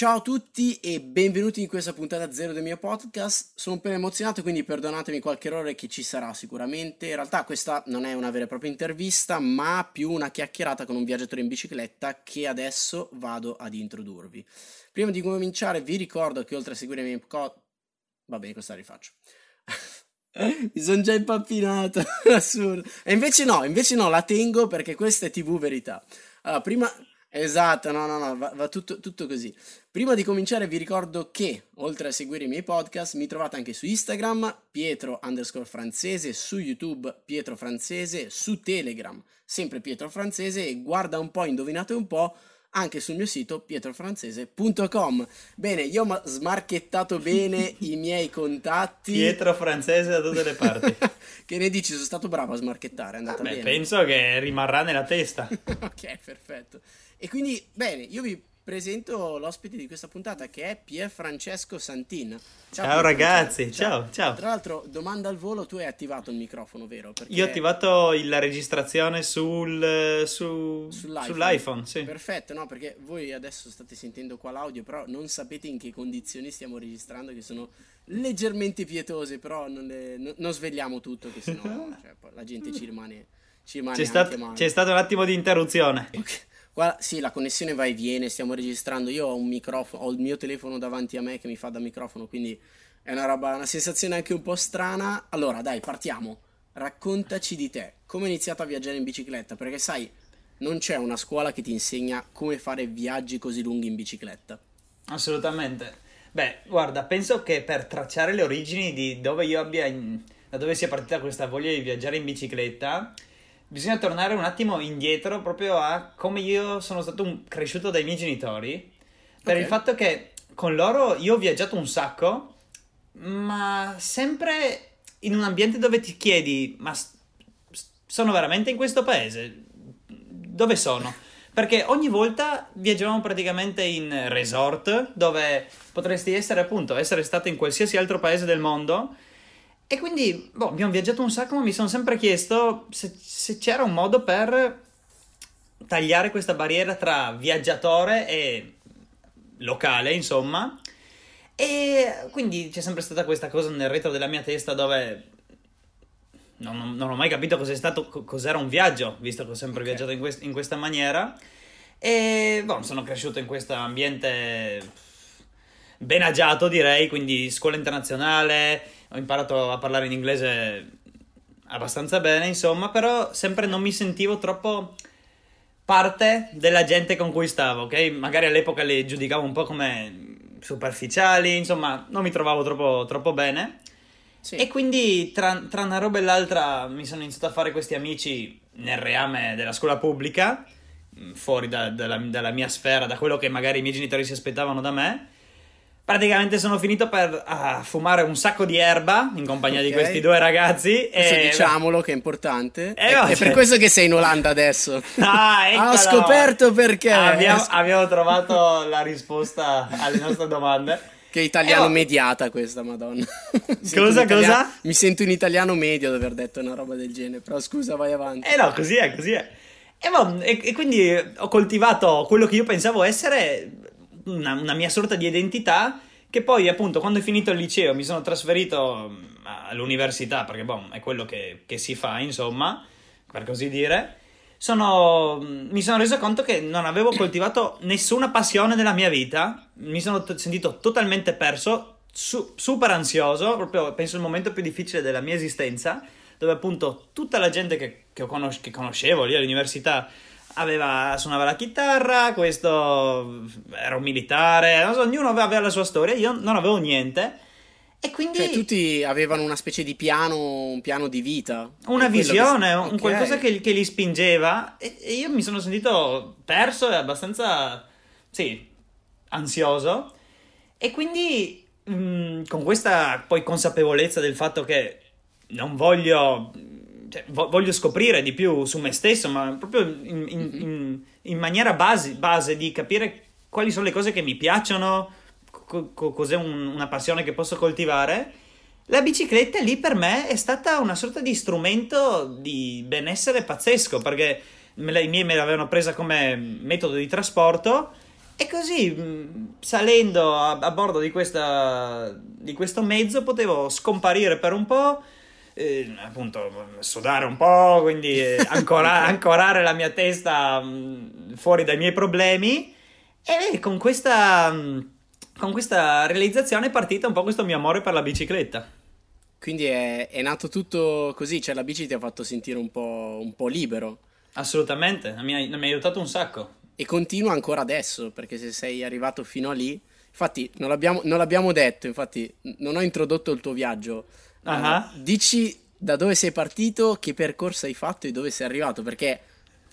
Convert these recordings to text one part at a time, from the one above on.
Ciao a tutti e benvenuti in questa puntata zero del mio podcast. Sono appena emozionato, quindi perdonatemi qualche errore che ci sarà sicuramente. In realtà questa non è una vera e propria intervista, ma più una chiacchierata con un viaggiatore in bicicletta che adesso vado ad introdurvi. Prima di cominciare vi ricordo che oltre a seguire i miei podcast... Va bene, questa rifaccio. Mi sono già impappinato, assurdo. E invece no, invece no, la tengo perché questa è TV Verità. Allora, prima, Esatto, no, no, no, va, va tutto, tutto, così. Prima di cominciare vi ricordo che, oltre a seguire i miei podcast, mi trovate anche su Instagram, Pietro underscore francese, su YouTube, Pietro francese, su Telegram, sempre Pietro francese e guarda un po', indovinate un po', anche sul mio sito pietrofrancese.com. Bene, io ho smarchettato bene i miei contatti. Pietro francese da tutte le parti. che ne dici? Sono stato bravo a smarchettare, è andata Beh, bene. Penso che rimarrà nella testa. ok, perfetto. E quindi, bene, io vi presento l'ospite di questa puntata che è Pier Francesco Santin. Ciao, ciao ragazzi, ciao. ciao, ciao. Tra l'altro, domanda al volo, tu hai attivato il microfono, vero? Perché... Io ho attivato la registrazione sul, su, sull'iPhone. sull'iPhone sì. Perfetto, no, perché voi adesso state sentendo qua l'audio, però non sapete in che condizioni stiamo registrando, che sono leggermente pietose, però non, le, no, non svegliamo tutto, che sennò cioè, la gente ci rimane... Ci rimane c'è, stat- c'è stato un attimo di interruzione. Okay. Qua, sì, la connessione va e viene, stiamo registrando. Io ho un microfono, ho il mio telefono davanti a me che mi fa da microfono, quindi è una roba, una sensazione anche un po' strana. Allora, dai, partiamo. Raccontaci di te. Come hai iniziato a viaggiare in bicicletta? Perché sai, non c'è una scuola che ti insegna come fare viaggi così lunghi in bicicletta. Assolutamente. Beh, guarda, penso che per tracciare le origini di dove io abbia in... da dove sia partita questa voglia di viaggiare in bicicletta, bisogna tornare un attimo indietro proprio a come io sono stato un, cresciuto dai miei genitori. Per okay. il fatto che con loro io ho viaggiato un sacco, ma sempre in un ambiente dove ti chiedi, ma sono veramente in questo paese? Dove sono? Perché ogni volta viaggiavamo praticamente in resort, dove potresti essere appunto, essere stato in qualsiasi altro paese del mondo e quindi, boh, abbiamo viaggiato un sacco, ma mi sono sempre chiesto se, se c'era un modo per tagliare questa barriera tra viaggiatore e locale, insomma. E quindi c'è sempre stata questa cosa nel retro della mia testa dove non, non, non ho mai capito cos'è stato, cos'era un viaggio, visto che ho sempre okay. viaggiato in, quest, in, questa maniera. E boh, sono cresciuto in questo ambiente ben agiato, direi, quindi scuola internazionale ho imparato a parlare in inglese abbastanza bene, insomma, però sempre non mi sentivo troppo parte della gente con cui stavo, ok? Magari all'epoca le giudicavo un po' come superficiali, insomma, non mi trovavo troppo, troppo bene. Sì. E quindi tra, tra, una roba e l'altra mi sono iniziato a fare questi amici nel reame della scuola pubblica, fuori da, dalla, dalla mia sfera, da quello che magari i miei genitori si aspettavano da me praticamente sono finito per uh, fumare un sacco di erba in compagnia okay. di questi due ragazzi. Questo e... diciamolo che è importante. Eh, è, è per questo che sei in Olanda adesso. Ah, Ho scoperto perché. Abbiamo, abbiamo trovato la risposta alle nostre domande. Che italiano eh, mediata questa, madonna. cosa, cosa? Mi sento in italiano medio ad aver detto una roba del genere, però scusa, vai avanti. Eh no, così è, così è. E, boh, e, e quindi ho coltivato quello che io pensavo essere una, una mia sorta di identità che poi appunto quando è finito il liceo mi sono trasferito mm, all'università perché boh, è quello che, che, si fa insomma per così dire sono, mm, mi sono reso conto che non avevo coltivato nessuna passione nella mia vita. Mi sono t- sentito totalmente perso su- super ansioso proprio penso il momento più difficile della mia esistenza dove appunto tutta la gente che, che, conos- che conoscevo lì all'università aveva, suonava la chitarra, questo era un militare, so, ognuno aveva la sua storia, io non avevo niente. E quindi... Cioè, tutti avevano una specie di piano, un piano di vita. Una visione, che... un okay. qualcosa che, che, li spingeva. E, e, io mi sono sentito perso e abbastanza, sì, ansioso. E quindi, mh, mm, con questa poi consapevolezza del fatto che non voglio cioè, voglio scoprire di più su me stesso, ma proprio in, in, mm-hmm. in, in maniera base, base, di capire quali sono le cose che mi piacciono, co- co- cos'è un, una passione che posso coltivare. La bicicletta lì per me è stata una sorta di strumento di benessere pazzesco, perché i miei me l'avevano presa come metodo di trasporto E così, salendo a, a bordo di, questa, di questo mezzo, potevo scomparire per un po', eh, appunto, sudare un po', quindi eh, ancora- ancorare la mia testa mh, fuori dai miei problemi. E con questa, mh, con questa realizzazione è partita un po' questo mio amore per la bicicletta. Quindi è, è nato tutto così, cioè la bici ti ha fatto sentire un po', un po' libero. Assolutamente, mi ha, mi ha aiutato un sacco. E continua ancora adesso, perché se sei arrivato fino a lì... Infatti, non l'abbiamo, non l'abbiamo detto, infatti, non ho introdotto il tuo viaggio. Ah. Uh, dici da dove sei partito, che percorso hai fatto e dove sei arrivato, perché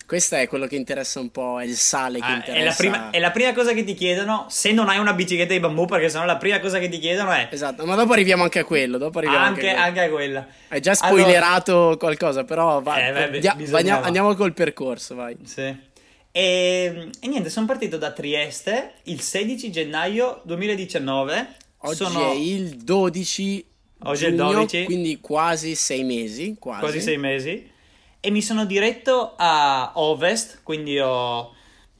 questo è quello che interessa un po', è il sale che Ah, interessa. è, la prima, è la prima cosa che ti chiedono se non hai una bicicletta di bambù, perché sennò la prima cosa che ti chiedono è Esatto, ma dopo arriviamo anche a quello, dopo arriviamo anche, anche, a quella. Hai già Allora- spoilerato qualcosa, però va, Eh, beh, dia- andiamo, andiamo col percorso, vai. Sì. E, e niente, sono partito da Trieste il 16 gennaio 2019. Oggi sono è il 12 Oggi è il giugno, 12. quindi quasi sei mesi, quasi. quasi sei mesi. E mi sono diretto a ovest, quindi ho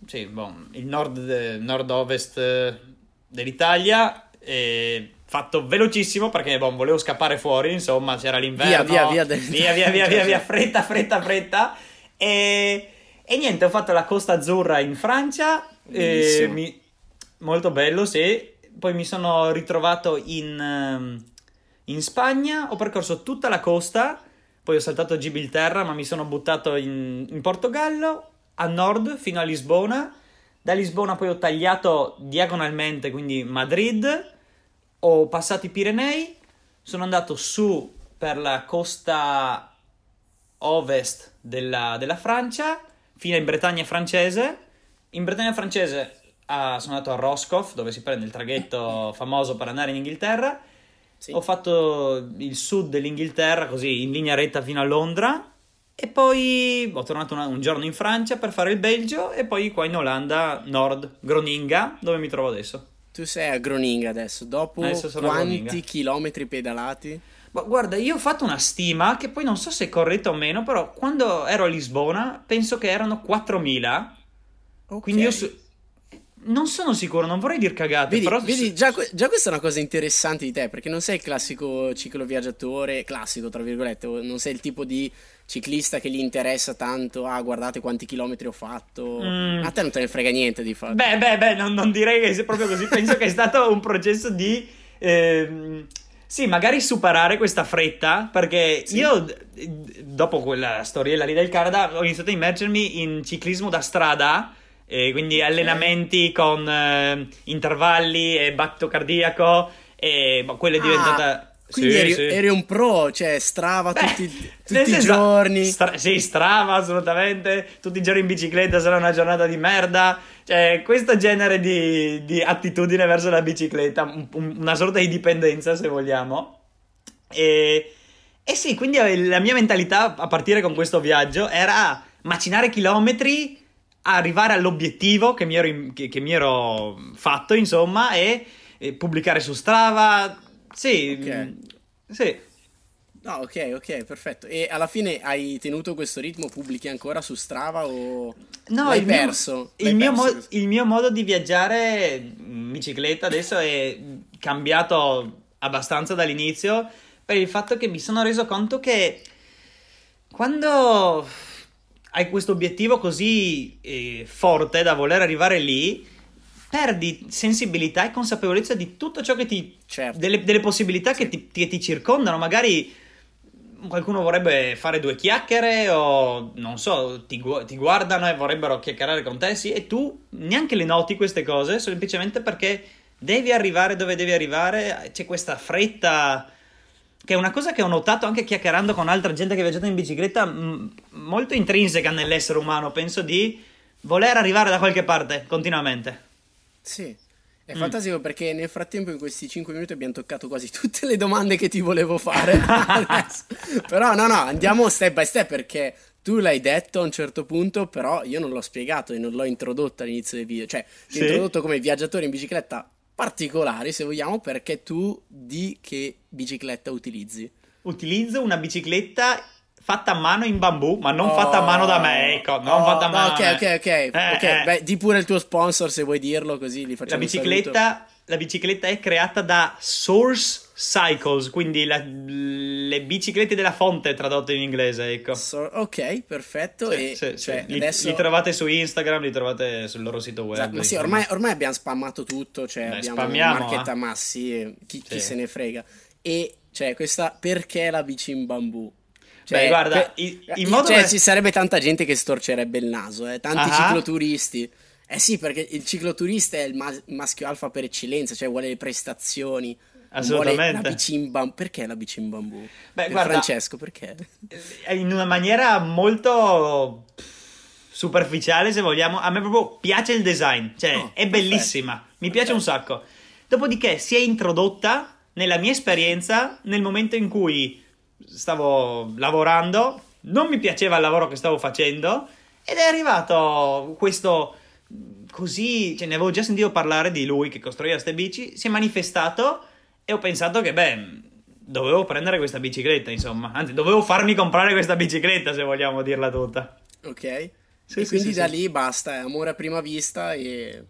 sì, boh, il nord, nord-ovest eh, dell'Italia. E fatto velocissimo perché boh, volevo scappare fuori, insomma, c'era l'inverno. Via, via, via del- via, via, via, via, via, fretta, fretta, fretta. E, e niente, ho fatto la Costa Azzurra in Francia. mi- molto bello, sì. Poi mi sono ritrovato in, ehm, in Spagna, ho percorso tutta la costa, poi ho saltato Gibilterra, ma mi sono buttato in, in Portogallo, a nord fino a Lisbona. Da Lisbona poi ho tagliato diagonalmente, quindi Madrid, ho passato i Pirenei, sono andato su per la costa ovest della, della Francia, fino in Bretagna francese. In Bretagna francese ah, sono andato a Roscoff, dove si prende il traghetto famoso per andare in Inghilterra. Sì. Ho fatto il sud dell'Inghilterra, così in linea retta fino a Londra. E poi ho tornato una- un giorno in Francia per fare il Belgio. E poi qua in Olanda, nord, Groninga, dove mi trovo adesso. Tu sei a Groninga adesso, dopo Adesso quanti chilometri pedalati? Ma guarda, io ho fatto una stima che poi non so se è corretta o meno, però quando ero a Lisbona penso che erano 4.000. Ok. Quindi io su- non sono sicuro, non vorrei dir cagate, Vedi, però vedi, già, già questa è una cosa interessante di te, perché non sei il classico cicloviaggiatore, classico tra virgolette, non sei il tipo di ciclista che gli interessa tanto, ah guardate quanti chilometri ho fatto, Mm. a te non te ne frega niente di fatto. Beh, beh, beh, non, non direi che sia proprio così. Penso che è stato un processo di. ehm, sì, magari superare questa fretta. Perché Sì. io, dopo quella storiella lì del Canada, ho iniziato a immergermi in ciclismo da strada. E quindi allenamenti con eh, intervalli e battito cardiaco. E boh, quello è Ah, diventata. Quindi Sì, eri, sì. eri un pro, cioè strava Beh, tutti, tutti i giorni. stra- sì, strava assolutamente. Tutti i giorni in bicicletta sarà una giornata di merda. Cioè, questo genere di, di attitudine verso la bicicletta, un- un- una sorta di dipendenza, se vogliamo. E, e sì, quindi la mia mentalità a partire con questo viaggio era macinare chilometri, arrivare all'obiettivo che mi ero, che- che mi ero fatto, insomma, e, e pubblicare su Strava. Sì, Ok. mm, sì. No, ok, ok, perfetto. E alla fine hai tenuto questo ritmo? Pubblichi ancora su Strava o No, l'hai il mio- perso? il, mio perso? mo- il mio modo di viaggiare in bicicletta adesso è cambiato abbastanza dall'inizio per il fatto che mi sono reso conto che quando hai questo obiettivo così eh, forte da voler arrivare lì, perdi sensibilità e consapevolezza di tutto ciò che ti Certo. delle, delle possibilità che ti, che ti circondano. Magari qualcuno vorrebbe fare due chiacchiere o non so, ti, gu- ti guardano e vorrebbero chiacchierare con te, sì, e tu neanche le noti queste cose, semplicemente perché devi arrivare dove devi arrivare, c'è questa fretta che è una cosa che ho notato anche chiacchierando con altra gente che ha viaggiato in bicicletta, m- molto intrinseca nell'essere umano, penso di voler arrivare da qualche parte continuamente. Sì, è Mm. fantastico perché nel frattempo in questi 5 minuti abbiamo toccato quasi tutte le domande che ti volevo fare. Però no, no, andiamo step by step perché tu l'hai detto a un certo punto, però io non l'ho spiegato e non l'ho introdotto all'inizio del video. Cioè, ti ho Sì. introdotto come viaggiatore in bicicletta particolari, se vogliamo, perché tu di che bicicletta utilizzi. Utilizzo una bicicletta fatta a mano in bambù, ma non oh, fatta a mano da me, ecco, non oh, fatta a mano. No, ok, ok, ok. Eh, ok, eh. Beh, di pure il tuo sponsor se vuoi dirlo, così li facciamo La bicicletta, la bicicletta è creata da Source Cycles, quindi la, le biciclette della fonte tradotte in inglese, ecco. So, ok, perfetto. Sì, e, sì, cioè, sì. Li, adesso... li, trovate su Instagram, li trovate sul loro sito web. Esatto, ma sì, ormai, ormai, abbiamo spammato tutto, cioè Beh, abbiamo marchetta eh. massi, chi, chi se ne frega. E cioè, questa perché la bici in bambù? Cioè, Beh, guarda, per, in, in modo cioè, che... ci sarebbe tanta gente che storcerebbe il naso, eh, tanti uh-huh. cicloturisti. Eh sì, perché il cicloturista è il mas- maschio alfa per eccellenza, cioè vuole le prestazioni Assolutamente. la bici in bambù. Perché la bici in bambù? Beh, guarda, Francesco, perché? Eh, in una maniera molto superficiale, se vogliamo. A me proprio piace il design, cioè oh, è bellissima, perfetto. mi piace perfetto. un sacco. Dopodiché si è introdotta nella mia esperienza nel momento in cui stavo lavorando, non mi piaceva il lavoro che stavo facendo ed è arrivato questo così, cioè ne avevo già sentito parlare di lui che costruiva queste bici, si è manifestato e ho pensato che, beh, dovevo prendere questa bicicletta, insomma. Anzi, dovevo farmi comprare questa bicicletta, se vogliamo dirla tutta. Ok. Sì, e sì, quindi sì, da lì basta, è amore a prima vista e...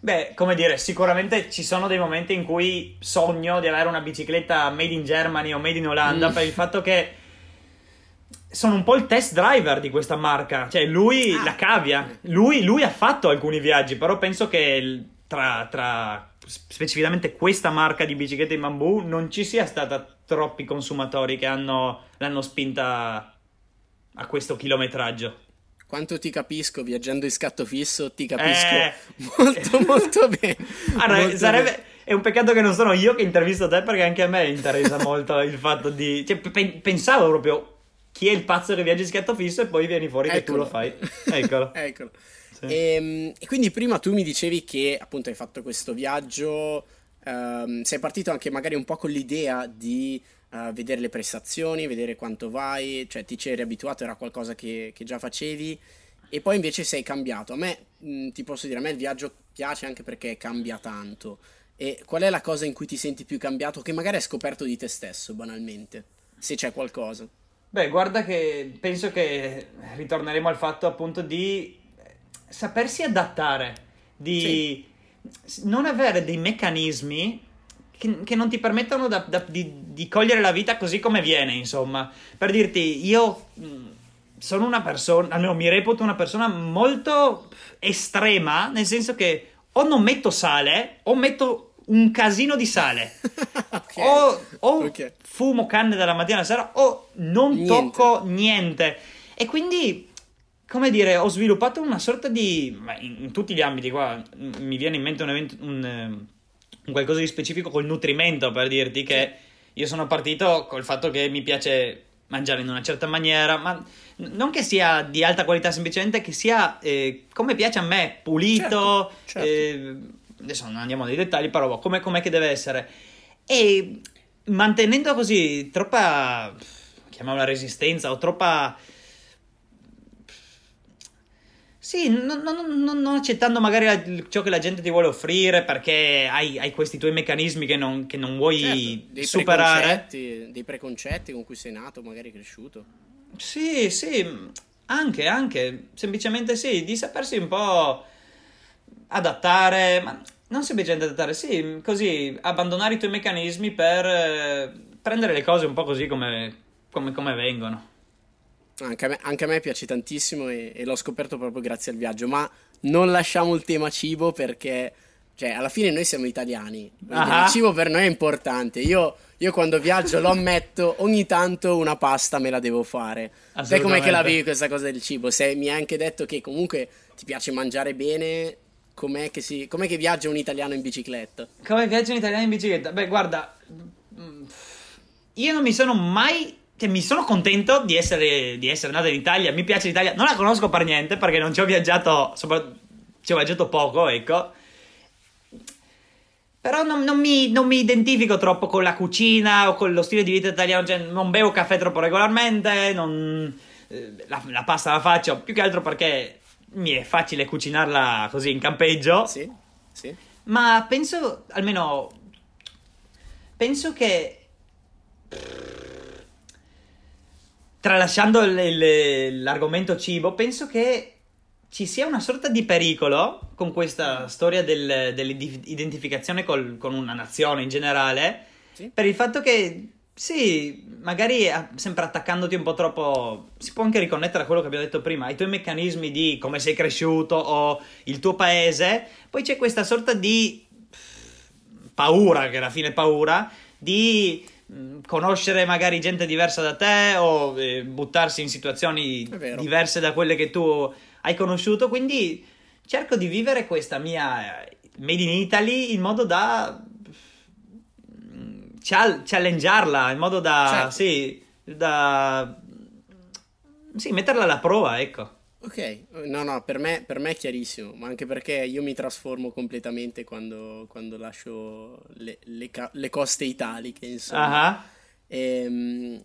Beh, come dire, sicuramente ci sono dei momenti in cui sogno di avere una bicicletta made in Germany o made in Olanda mm. per il fatto che sono un po' il test driver di questa marca. Cioè, lui ah. la cavia. Lui, lui, ha fatto alcuni viaggi, però penso che tra, tra specificamente questa marca di biciclette in bambù non ci sia stata troppi consumatori che hanno, l'hanno spinta a questo chilometraggio. Quanto ti capisco, viaggiando in scatto fisso, ti capisco eh... molto molto bene. Allora, molto sarebbe... Bene. È un peccato che non sono io che intervisto te perché anche a me interessa molto il fatto di... Cioè, pe- pensavo proprio chi è il pazzo che viaggia in scatto fisso e poi vieni fuori Eccolo. che tu lo fai. Eccolo. Eccolo. Sì. E, ehm, e, quindi prima tu mi dicevi che appunto hai fatto questo viaggio, um, sei partito anche magari un po' con l'idea di uh, vedere le prestazioni, vedere quanto vai, cioè ti c'eri abituato, era qualcosa che, che già facevi e poi invece sei cambiato. A me, mh, mm, ti posso dire, a me il viaggio piace anche perché cambia tanto. E qual è la cosa in cui ti senti più cambiato che magari hai scoperto di te stesso, banalmente? Se c'è qualcosa. Beh, guarda che penso che ritorneremo al fatto appunto di sapersi adattare, di sì. non avere dei meccanismi che, che non ti permettono da, da, di, di, cogliere la vita così come viene, insomma. Per dirti, io mm, sono una persona, almeno mi reputo una persona molto estrema, nel senso che o non metto sale o metto un casino di sale. okay. O, o okay. fumo canne dalla mattina alla sera o non niente. tocco niente. E quindi come dire, ho sviluppato una sorta di. In, in, tutti gli ambiti, qua mi viene in mente un evento. Un, ehm, un qualcosa di specifico col nutrimento per dirti che io sono partito col fatto che mi piace mangiare in una certa maniera, ma non che sia di alta qualità, semplicemente che sia eh, come piace a me, pulito. Certo, certo. Eh, adesso non andiamo nei dettagli, però come, com'è che deve essere. E mantenendo così troppa, chiamiamola resistenza, o troppa sì, non, non, non, non accettando magari la, ciò che la gente ti vuole offrire perché hai, hai questi tuoi meccanismi che non, che vuoi certo, dei superare. Preconcetti, dei preconcetti con cui sei nato, magari cresciuto. Sì, sì, anche, anche, semplicemente sì, di sapersi un po' adattare, ma non semplicemente adattare, sì, così, abbandonare i tuoi meccanismi per eh, prendere le cose un po' così come, come, come vengono. Anche a me, anche a me piace tantissimo e, e, l'ho scoperto proprio grazie al viaggio, ma non lasciamo il tema cibo perché, cioè, alla fine noi siamo italiani, uh-huh. il cibo per noi è importante. Io, io, quando viaggio lo ammetto, ogni tanto una pasta me la devo fare. Sai com'è che la vivi questa cosa del cibo? Se mi hai anche detto che comunque ti piace mangiare bene, com'è che, si, com'è che viaggia un italiano in bicicletta? Come viaggia un italiano in bicicletta? Beh, guarda, io non mi sono mai cioè, mi sono contento di essere, di essere nato in Italia. Mi piace l'Italia. Non la conosco per niente perché non ci ho viaggiato. Sopra, ci ho viaggiato poco, ecco. Però non, non, mi, non, mi, identifico troppo con la cucina o con lo stile di vita italiano. Cioè, non bevo caffè troppo regolarmente. Non, eh, la, la, pasta la faccio più che altro perché mi è facile cucinarla così in campeggio. Sì, sì. Ma penso, almeno. Penso che tralasciando il- il- l'argomento cibo, penso che ci sia una sorta di pericolo con questa storia del- dell'identificazione col- con una nazione in generale, Sì. per il fatto che, sì, magari eh, sempre attaccandoti un po' troppo, si può anche riconnettere a quello che abbiamo detto prima, ai tuoi meccanismi di come sei cresciuto o il tuo paese, poi c'è questa sorta di paura, che alla fine è paura, di mh, conoscere magari gente diversa da te o eh, buttarsi in situazioni diverse da quelle che tu hai conosciuto. Quindi cerco di vivere questa mia eh, Made in Italy in modo da challengearla, in modo da, Certo. sì, da sì, metterla alla prova, ecco. Ok, no, no, per me, per me è chiarissimo, ma anche perché io mi trasformo completamente quando, quando lascio le, le le coste italiche, insomma. Ah, Ehm,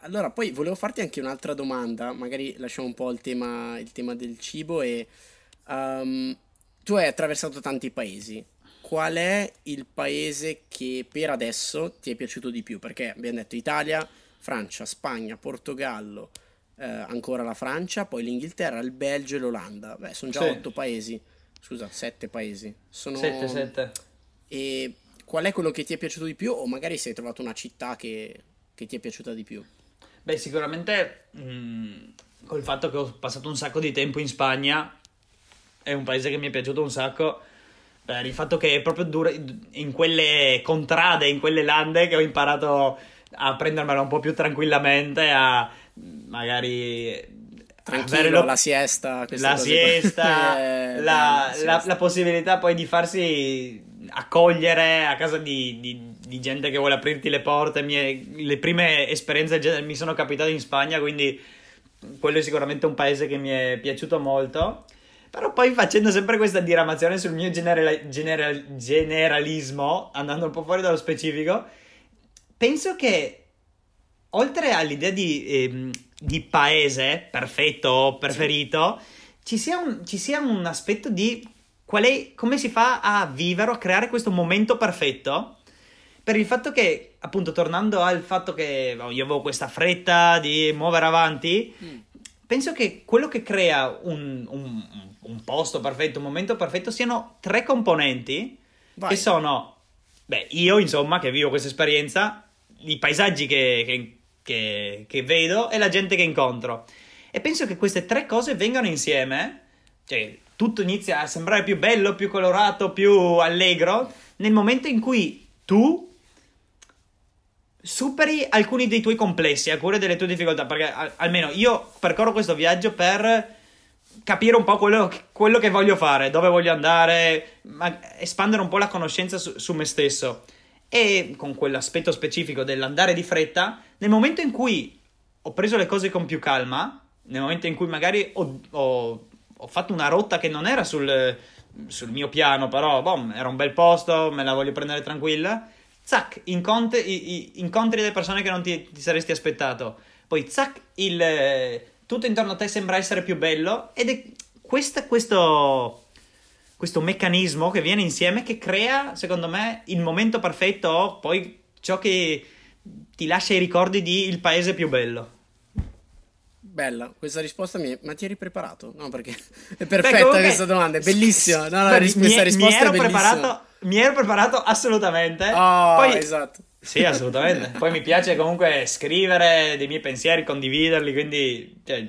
allora, poi volevo farti anche un'altra domanda, magari lasciamo un po' il tema, il tema del cibo e ehm, tu hai attraversato tanti paesi. Qual è il paese che per adesso ti è piaciuto di più? Perché abbiamo detto Italia, Francia, Spagna, Portogallo, eh, ancora la Francia, poi l'Inghilterra, il Belgio e l'Olanda. Beh, sono già Sì. otto paesi. Scusa, sette paesi. Sono... 7 7. E qual è quello che ti è piaciuto di più? O magari se hai trovato una città che, che ti è piaciuta di più? Beh, sicuramente mh, col fatto che ho passato un sacco di tempo in Spagna, è un paese che mi è piaciuto un sacco. Per il fatto che è proprio dura- in quelle contrade, in quelle lande, che ho imparato a prendermela un po' più tranquillamente, a magari Tranquillo, la siesta, la siesta, Eh, la, la- siesta. la possibilità poi di farsi accogliere a casa di, di- di gente che vuole aprirti le porte. Mie- le prime esperienze del genere mi sono capitate in Spagna, quindi quello è sicuramente un paese che mi è piaciuto molto. Però poi facendo sempre questa diramazione sul mio generala- general- generalismo, andando un po' fuori dallo specifico, penso che oltre all'idea di, ehm, di paese perfetto o preferito, ci sia un, ci sia un aspetto di è, come si fa a vivere a creare questo momento perfetto. Per il fatto che, appunto, tornando al fatto che oh, io avevo questa fretta di muovere avanti, Mm. Penso che quello che crea un, un- un posto perfetto, un momento perfetto, siano tre componenti Vai. che sono, beh, io insomma che vivo questa esperienza, i paesaggi che, che- che- che vedo e la gente che incontro. E penso che queste tre cose vengano insieme, cioè tutto inizia a sembrare più bello, più colorato, più allegro, nel momento in cui tu superi alcuni dei tuoi complessi, alcune delle tue difficoltà, perché al- almeno io percorro questo viaggio per capire un po' quello, che- quello che voglio fare, dove voglio andare, espandere un po' la conoscenza su, su me stesso. E con quell'aspetto specifico dell'andare di fretta, nel momento in cui ho preso le cose con più calma, nel momento in cui magari ho, ho- ho fatto una rotta che non era sul, sul mio piano, però boh, era un bel posto, me la voglio prendere tranquilla, zac, incontri, incontri delle persone che non ti, ti saresti aspettato. Poi zac, il, eh, tutto intorno a te sembra essere più bello ed è questa- questo, questo meccanismo che viene insieme che crea, secondo me, il momento perfetto poi ciò che ti lascia i ricordi di il paese più bello. Bella, questa risposta mi è... Ma ti eri preparato? No, perché è perfetta comunque- questa domanda, è bellissima. No, no, Beh, mi- questa mi risposta ero è bellissima. preparato, mi ero preparato assolutamente. Oh, Poi, esatto. Sì, assolutamente. Poi mi piace comunque scrivere dei miei pensieri, condividerli, quindi cioè,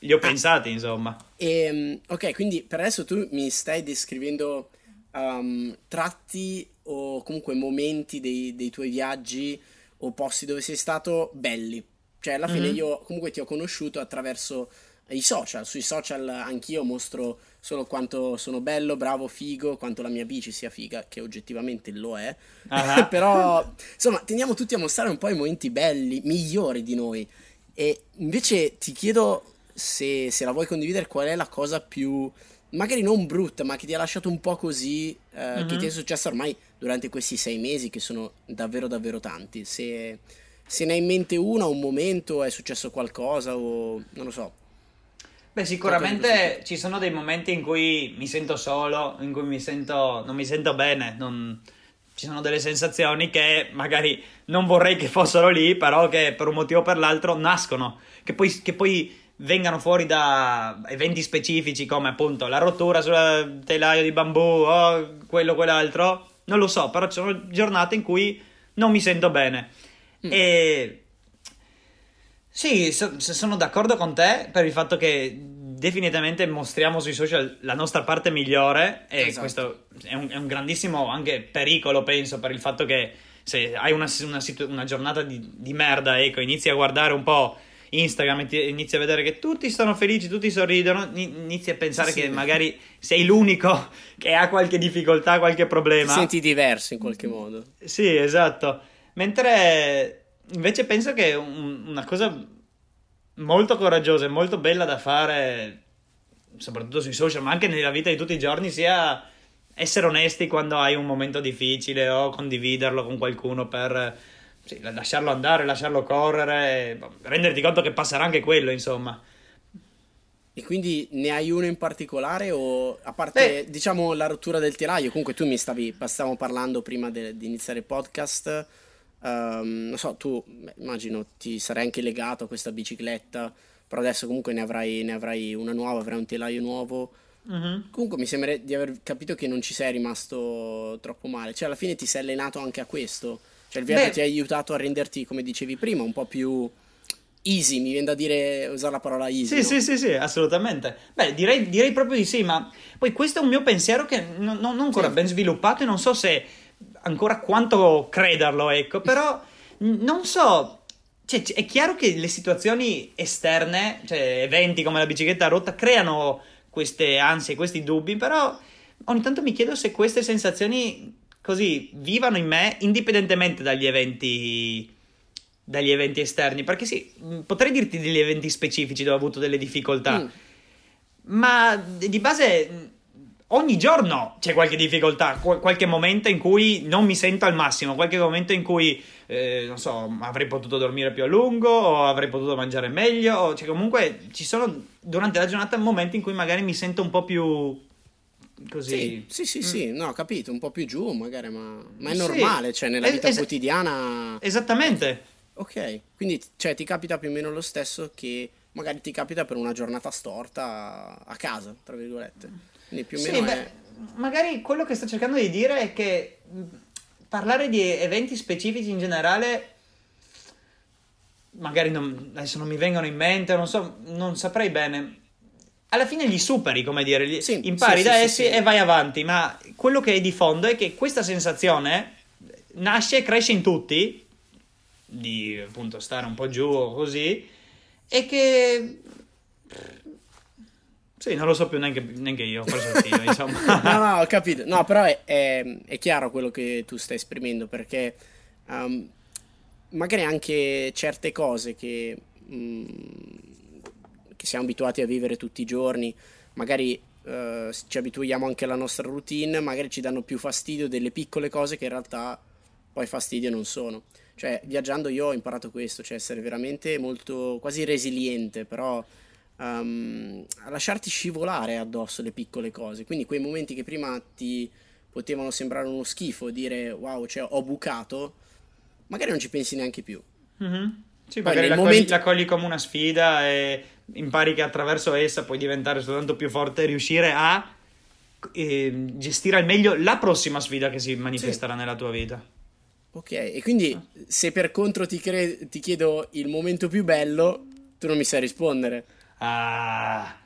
li ho pensati, insomma. Ehm, ok, quindi per adesso tu mi stai descrivendo um, tratti o comunque momenti dei, dei tuoi viaggi o posti dove sei stato belli. Cioè, alla fine Mhm. io comunque ti ho conosciuto attraverso i social. Sui social anch'io mostro solo quanto sono bello, bravo, figo, quanto la mia bici sia figa, che oggettivamente lo è. Ah. Però, insomma, tendiamo tutti a mostrare un po' i momenti belli, migliori di noi. E invece ti chiedo se, se la vuoi condividere, qual è la cosa più, magari non brutta, ma che ti ha lasciato un po' così, eh, che Mhm. ti è successa ormai durante questi sei mesi, che sono davvero, davvero tanti. Se, se ne hai in mente una, un momento, è successo qualcosa o non lo so. Beh, sicuramente ci sono dei momenti in cui mi sento solo, in cui mi sento, non mi sento bene, non- ci sono delle sensazioni che magari non vorrei che fossero lì, però che per un motivo o per l'altro nascono, che poi, che poi vengano fuori da eventi specifici come appunto la rottura sul telaio di bambù o quello o quell'altro, non lo so, però ci sono giornate in cui non mi sento bene. Mm. E sì, so, sono d'accordo con te per il fatto che definitivamente mostriamo sui social la nostra parte migliore e esatto. questo è un, è un, grandissimo anche pericolo, penso, per il fatto che se hai una, una, una giornata di, di merda, ecco, inizi a guardare un po' Instagram e inizi a vedere che tutti sono felici, tutti sorridono, inizi a pensare sì, che magari sei l'unico che ha qualche difficoltà, qualche problema. Ti senti diverso in qualche modo. Sì, esatto. Mentre invece penso che un, una cosa molto coraggiosa e molto bella da fare, soprattutto sui social, ma anche nella vita di tutti i giorni, sia essere onesti quando hai un momento difficile o condividerlo con qualcuno per sì, lasciarlo andare, lasciarlo correre, renderti conto che passerà anche quello, insomma. E quindi ne hai uno in particolare o a parte Beh. diciamo la rottura del telaio, comunque tu mi stavi stavamo parlando prima de, di iniziare il podcast, um, non so, tu beh, immagino ti sarai anche legato a questa bicicletta, però adesso comunque ne avrai, ne avrai una nuova, avrai un telaio nuovo. Uh-huh. Comunque mi sembra di aver capito che non ci sei rimasto troppo male, cioè alla fine ti sei allenato anche a questo. Cioè il viaggio Beh, ti ha aiutato a renderti, come dicevi prima, un po' più easy, mi viene da dire, usare la parola easy. Sì, no? sì, sì, sì, assolutamente. Beh, direi, direi, proprio di sì, ma poi questo è un mio pensiero che non, non ancora sì. ben sviluppato e non so se ancora quanto crederlo, ecco, però non so, cioè, è chiaro che le situazioni esterne, cioè eventi come la bicicletta rotta, creano queste ansie, questi dubbi, però ogni tanto mi chiedo se queste sensazioni così vivano in me indipendentemente dagli eventi dagli eventi esterni. Perché sì potrei dirti degli eventi specifici dove ho avuto delle difficoltà. Mm. ma di base ogni giorno c'è qualche difficoltà qualche momento in cui non mi sento al massimo qualche momento in cui eh, non so avrei potuto dormire più a lungo o avrei potuto mangiare meglio cioè comunque ci sono durante la giornata momenti in cui magari mi sento un po' più così. Sì, sì, sì, mm. sì, no, ho capito, un po' più giù magari, ma, ma è normale, sì. cioè nella vita es- quotidiana... Esattamente. Ok, quindi cioè, ti capita più o meno lo stesso che magari ti capita per una giornata storta a casa, tra virgolette. Quindi più o meno sì, è... beh, magari quello che sto cercando di dire è che parlare di eventi specifici in generale magari non, adesso non mi vengono in mente, non so, non saprei bene. Alla fine li superi, come dire, li, sì, impari sì, da sì, essi e vai avanti, ma quello che è di fondo è che questa sensazione nasce e cresce in tutti, di appunto stare un po' giù o così, e che... Sì, non lo so più neanche, neanche io, forse io, insomma. no, no, ho capito. No, però è, è, è, chiaro quello che tu stai esprimendo, perché um, magari anche certe cose che... Um, che siamo abituati a vivere tutti i giorni, magari eh, ci abituiamo anche alla nostra routine, magari ci danno più fastidio delle piccole cose che in realtà poi fastidio non sono. Cioè, viaggiando io ho imparato questo, cioè essere veramente molto, quasi resiliente, però um, a lasciarti scivolare addosso le piccole cose. Quindi quei momenti che prima ti potevano sembrare uno schifo, dire wow, cioè ho bucato, magari non ci pensi neanche più. Mm-hmm. Sì, magari la, momenti... cogli, la cogli come una sfida e impari che attraverso essa puoi diventare soltanto più forte e riuscire a eh, gestire al meglio la prossima sfida che si manifesterà sì. nella tua vita. Ok, e quindi se per contro ti, cre- ti, chiedo il momento più bello, tu non mi sai rispondere. Ah.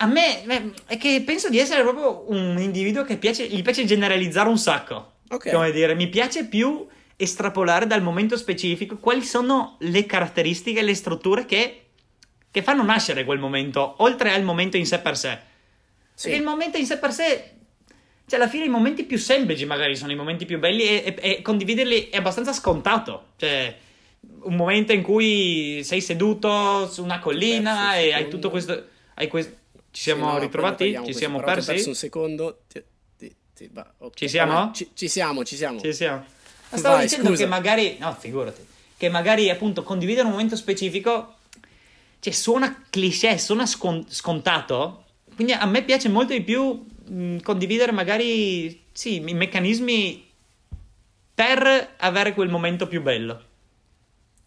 A me è che penso di essere proprio un individuo che piace, gli piace generalizzare un sacco. Ok. Come dire, mi piace più estrapolare dal momento specifico quali sono le caratteristiche, le strutture che che fanno nascere quel momento, oltre al momento in sé per sé. Sì. il momento in sé per sé, cioè alla fine i momenti più semplici magari sono i momenti più belli e, e, e condividerli è abbastanza scontato. Cioè, un momento in cui sei seduto su una collina e hai tutto questo... Hai que- ci siamo sì, no, ritrovati? Ci siamo persi? perso un secondo. Ti, ti, ti, va, okay. Ci siamo? Ci, ci, siamo, ci siamo. Ci siamo. Stavo Vai, dicendo scusa. che magari... No, figurati. Che magari appunto condividere un momento specifico cioè, suona cliché, suona scon- scontato. Quindi a me piace molto di più mh, condividere magari, sì, i meccanismi per avere quel momento più bello.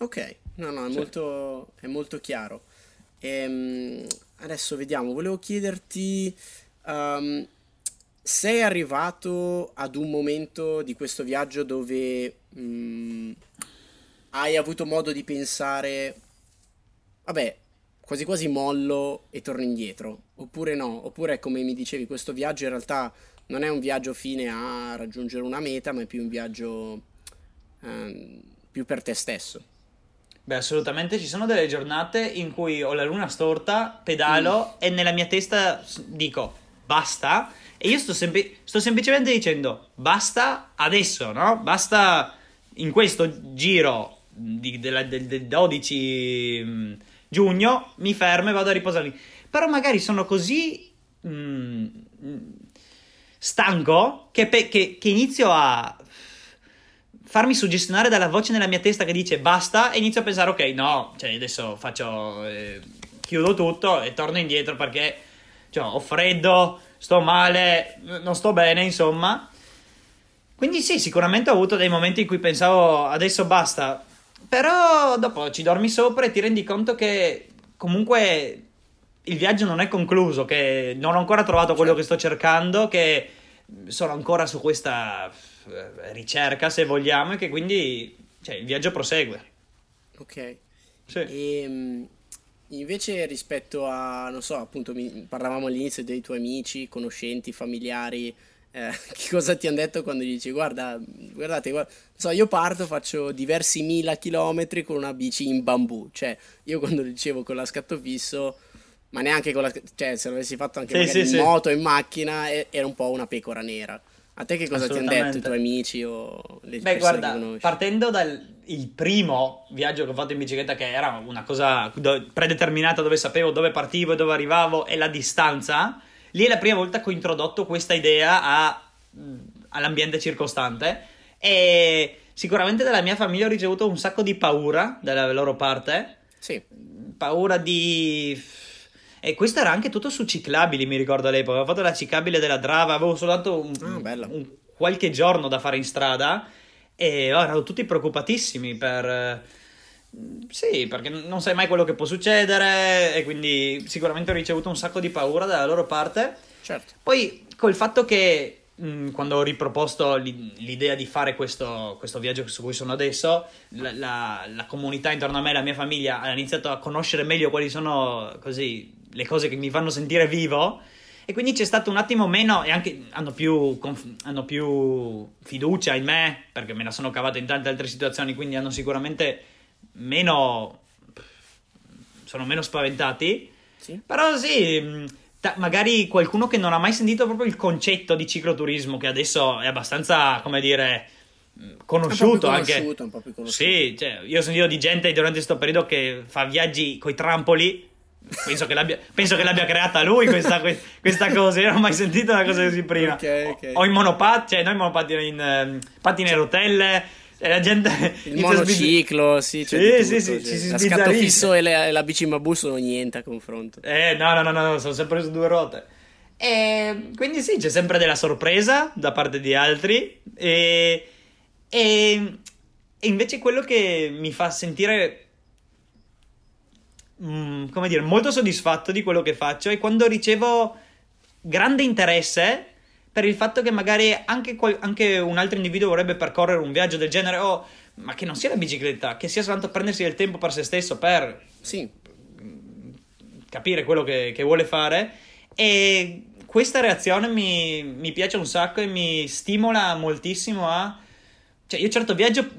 Ok, no, no, è, sì. molto, è molto chiaro. Ehm, adesso vediamo, volevo chiederti, um, sei arrivato ad un momento di questo viaggio dove um, hai avuto modo di pensare, vabbè, quasi quasi mollo e torno indietro, oppure no, oppure come mi dicevi, questo viaggio in realtà non è un viaggio fine a raggiungere una meta, ma è più un viaggio um, più per te stesso. Beh, assolutamente ci sono delle giornate in cui ho la luna storta, pedalo mm. e nella mia testa dico basta. E io sto, sempli- sto semplicemente dicendo basta adesso, no? Basta in questo giro di, della, del, del 12 mm, giugno, mi fermo e vado a riposarmi. Però magari sono così mm, stanco che, pe- che, che inizio a farmi suggestionare dalla voce nella mia testa che dice basta e inizio a pensare ok no, cioè adesso faccio eh, chiudo tutto e torno indietro perché cioè, ho freddo, sto male, non sto bene, insomma. Quindi sì, sicuramente ho avuto dei momenti in cui pensavo adesso basta, però dopo ci dormi sopra e ti rendi conto che comunque il viaggio non è concluso, che non ho ancora trovato quello che sto cercando, che sono ancora su questa eh, ricerca, se vogliamo, e che quindi cioè, il viaggio prosegue. Ok. Sì. E, ehm, invece rispetto a, non so, appunto, mi, parlavamo all'inizio dei tuoi amici, conoscenti, familiari, eh, che cosa ti hanno detto quando gli dici guarda, guardate, guarda, so, io parto, faccio diversi mila chilometri con una bici in bambù, cioè io quando dicevo con la scatto fisso, ma neanche con la, cioè se l'avessi fatto anche sì, sì, in moto, in macchina, era un po' una pecora nera. A te che cosa ti hanno detto i tuoi amici o le Beh, guarda, partendo dal primo viaggio che ho fatto in bicicletta, che era una cosa predeterminata dove sapevo dove partivo e dove arrivavo e la distanza, lì è la prima volta che ho introdotto questa idea a, all'ambiente circostante e sicuramente dalla mia famiglia ho ricevuto un sacco di paura dalla loro parte. Sì. Paura di e questo era anche tutto su ciclabili, mi ricordo all'epoca. Avevo fatto la ciclabile della Drava, avevo soltanto un, ah, un, qualche giorno da fare in strada e oh, erano tutti preoccupatissimi per... Sì, perché non sai mai quello che può succedere e quindi sicuramente ho ricevuto un sacco di paura dalla loro parte. Certo. Poi col fatto che quando ho riproposto l'idea di fare questo, questo, viaggio su cui sono adesso, la, la, la, comunità intorno a me, la mia famiglia, ha iniziato a conoscere meglio quali sono così le cose che mi fanno sentire vivo. E quindi c'è stato un attimo meno, e anche hanno più, hanno più fiducia in me, perché me la sono cavata in tante altre situazioni, quindi hanno sicuramente meno. sono meno spaventati. Sì. Però sì, magari qualcuno che non ha mai sentito proprio il concetto di cicloturismo, che adesso è abbastanza, come dire, conosciuto, un anche. Un po' più conosciuto. Sì, cioè, io ho sentito di gente durante questo periodo che fa viaggi coi trampoli Penso che, l'abbia, penso che l'abbia creata lui questa, questa cosa. Io non ho mai sentito una cosa così prima. Okay, okay. O in monopattino, cioè non in monopattino, in uh, pattine a rotelle. E la gente. Il monociclo, sì, cioè sì, sì, sì, sì, La scatto fisso e la, la bici Mabu sono niente a confronto. Eh, no, no, no, no, sono sempre su due ruote. E quindi sì, c'è sempre della sorpresa da parte di altri. E, e, e invece quello che mi fa sentire Mm, come dire, molto soddisfatto di quello che faccio e quando ricevo grande interesse per il fatto che magari anche, qual- anche un altro individuo vorrebbe percorrere un viaggio del genere o ma che non sia la bicicletta, che sia soltanto prendersi del tempo per se stesso per sì. capire quello che, che vuole fare e questa reazione mi, mi, piace un sacco e mi stimola moltissimo a... Cioè, io certo viaggio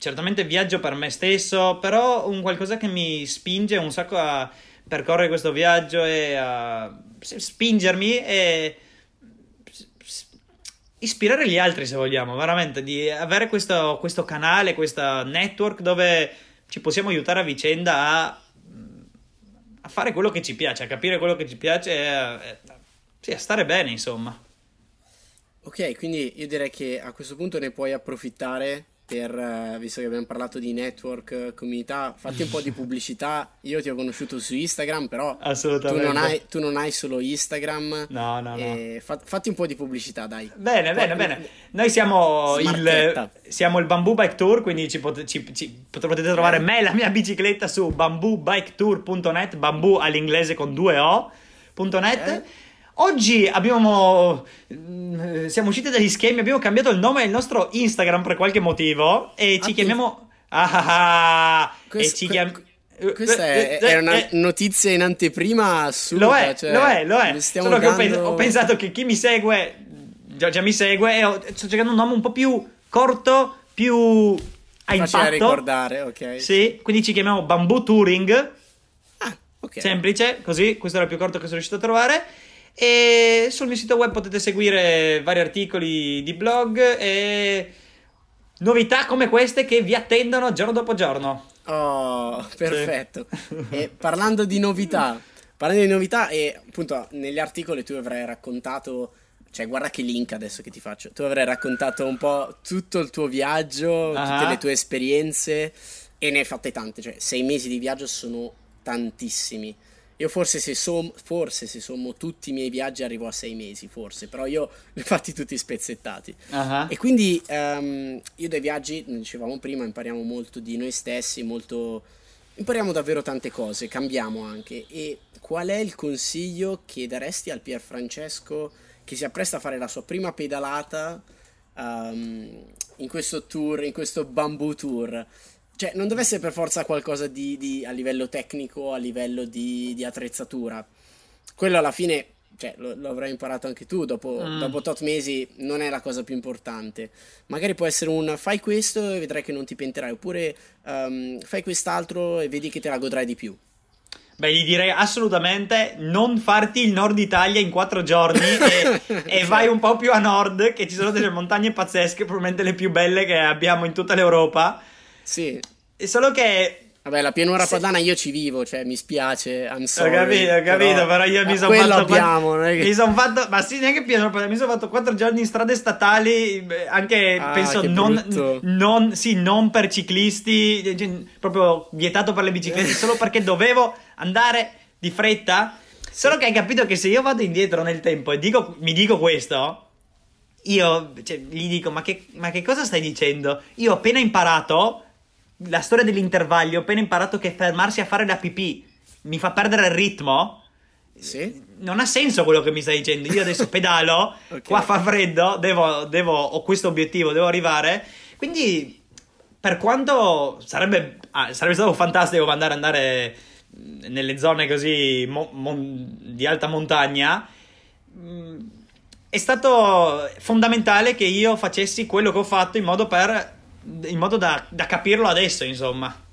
certamente viaggio per me stesso, però un qualcosa che mi spinge un sacco a percorrere questo viaggio e a spingermi e ispirare gli altri se vogliamo, veramente, di avere questo, questo canale, questo network dove ci possiamo aiutare a vicenda a, a, fare quello che ci piace, a capire quello che ci piace e a, sì, a stare bene, insomma. Ok, quindi io direi che a questo punto ne puoi approfittare per, eh, visto che abbiamo parlato di network, eh, comunità, fatti un po' di pubblicità. Io ti ho conosciuto su Instagram, però tu non hai, tu non hai solo Instagram. No, no, no. Fa, fatti un po' di pubblicità, dai. Bene, bene, bene. Noi siamo il, siamo il Bamboo Bike Tour, quindi ci, pot- ci, ci potete trovare eh. me e la mia bicicletta su bamboobiketour.net, bamboo all'inglese con due O.net. Eh. Oggi abbiamo. Mm, siamo usciti dagli schemi, abbiamo cambiato il nome del nostro Instagram per qualche motivo e ci ah, chiamiamo. Ah, ah, ah, questo, e ci chiamiamo. Questa è, è, una notizia in anteprima assurda. Lo è, cioè, lo è, lo è. Solo dando... che ho, pensato che chi mi segue già, già mi segue e ho, sto cercando un nome un po' più corto, più a Facile impatto. ricordare, ok. Sì, quindi ci chiamiamo Bamboo Touring. Ah, ok. Semplice, così, questo era il più corto che sono riuscito a trovare. E sul mio sito web potete seguire vari articoli di blog e novità come queste che vi attendono giorno dopo giorno. Oh, perfetto. Sì. e parlando di novità, parlando di novità, e appunto negli articoli tu avrai raccontato. Cioè, guarda che link adesso che ti faccio. Tu avrai raccontato un po' tutto il tuo viaggio, uh-huh. tutte le tue esperienze, e ne hai fatte tante. Cioè, sei mesi di viaggio sono tantissimi. Io forse se, som- forse se sommo tutti i miei viaggi arrivo a sei mesi, forse, però io li ho fatti tutti spezzettati. Uh-huh. E quindi um, io dai viaggi, dicevamo prima, impariamo molto di noi stessi, molto... impariamo davvero tante cose, cambiamo anche. E qual è il consiglio che daresti al Pier Francesco che si appresta a fare la sua prima pedalata um, in questo tour, in questo bamboo tour? Cioè, non deve essere per forza qualcosa di, di a livello tecnico, a livello di, di, attrezzatura. Quello alla fine, cioè, lo, lo avrai imparato anche tu, dopo, mm. dopo tot mesi non è la cosa più importante. Magari può essere un fai questo e vedrai che non ti penterai, oppure um, fai quest'altro e vedi che te la godrai di più. Beh, gli direi assolutamente non farti il nord Italia in quattro giorni e, e, vai un po' più a nord, che ci sono delle montagne pazzesche, probabilmente le più belle che abbiamo in tutta l'Europa. Sì. Solo che Vabbè, la pianura se... padana io ci vivo, cioè mi spiace, I'm sorry. Ho capito, ho capito, però, però io mi sono fatto... abbiamo, è che... Mi sono fatto... Ma sì, neanche pianura padana, mi sono fatto quattro giorni in strade statali, anche, ah, penso, non, non, sì, non per ciclisti, cioè, proprio vietato per le biciclette, solo perché dovevo andare di fretta. Solo che hai capito che se io vado indietro nel tempo e dico, mi dico questo, io cioè, gli dico, ma che, ma che cosa stai dicendo? Io ho appena imparato la storia dell'intervaglio, ho appena imparato che fermarsi a fare la pipì mi fa perdere il ritmo. Sì. Non ha senso quello che mi stai dicendo. Io adesso pedalo, okay. qua fa freddo, devo, devo, ho questo obiettivo, devo arrivare. Quindi, per quanto sarebbe, ah, sarebbe stato fantastico andare, andare nelle zone così mo, mon, di alta montagna, mm, è stato fondamentale che io facessi quello che ho fatto in modo per in modo da, da capirlo adesso, insomma.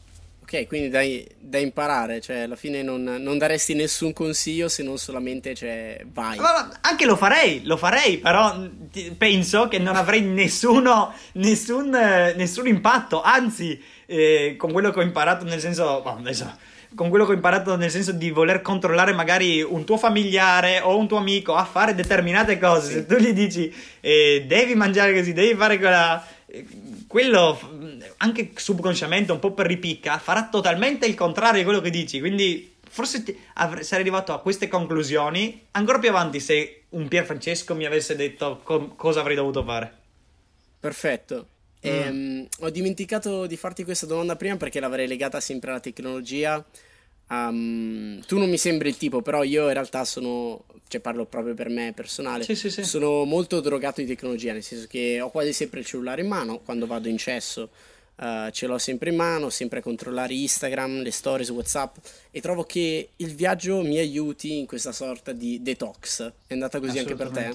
Ok, quindi da, da, imparare, cioè alla fine non, non, daresti nessun consiglio se non solamente cioè, vai. Allora, anche lo farei, lo farei, però penso che non avrei nessuno, nessun, nessun impatto, anzi, eh, con quello che ho imparato nel senso... Adesso, con quello che ho imparato nel senso di voler controllare magari un tuo familiare o un tuo amico a fare determinate cose, se tu gli dici eh, devi mangiare così, devi fare quella quello anche subconsciamente un po' per ripicca farà totalmente il contrario di quello che dici. Quindi forse ti, avrei, sarei arrivato a queste conclusioni ancora più avanti se un Pier Francesco mi avesse detto com- cosa avrei dovuto fare. Perfetto. Mm. ehm, ho dimenticato di farti questa domanda prima perché l'avrei legata sempre alla tecnologia Um, tu non mi sembri il tipo, però io in realtà sono, cioè parlo proprio per me personale, sì, sì, sì. sono molto drogato di tecnologia, nel senso che ho quasi sempre il cellulare in mano, quando vado in cesso uh, ce l'ho sempre in mano, sempre a controllare Instagram, le stories, Whatsapp e trovo che il viaggio mi aiuti in questa sorta di detox. È andata così anche per te?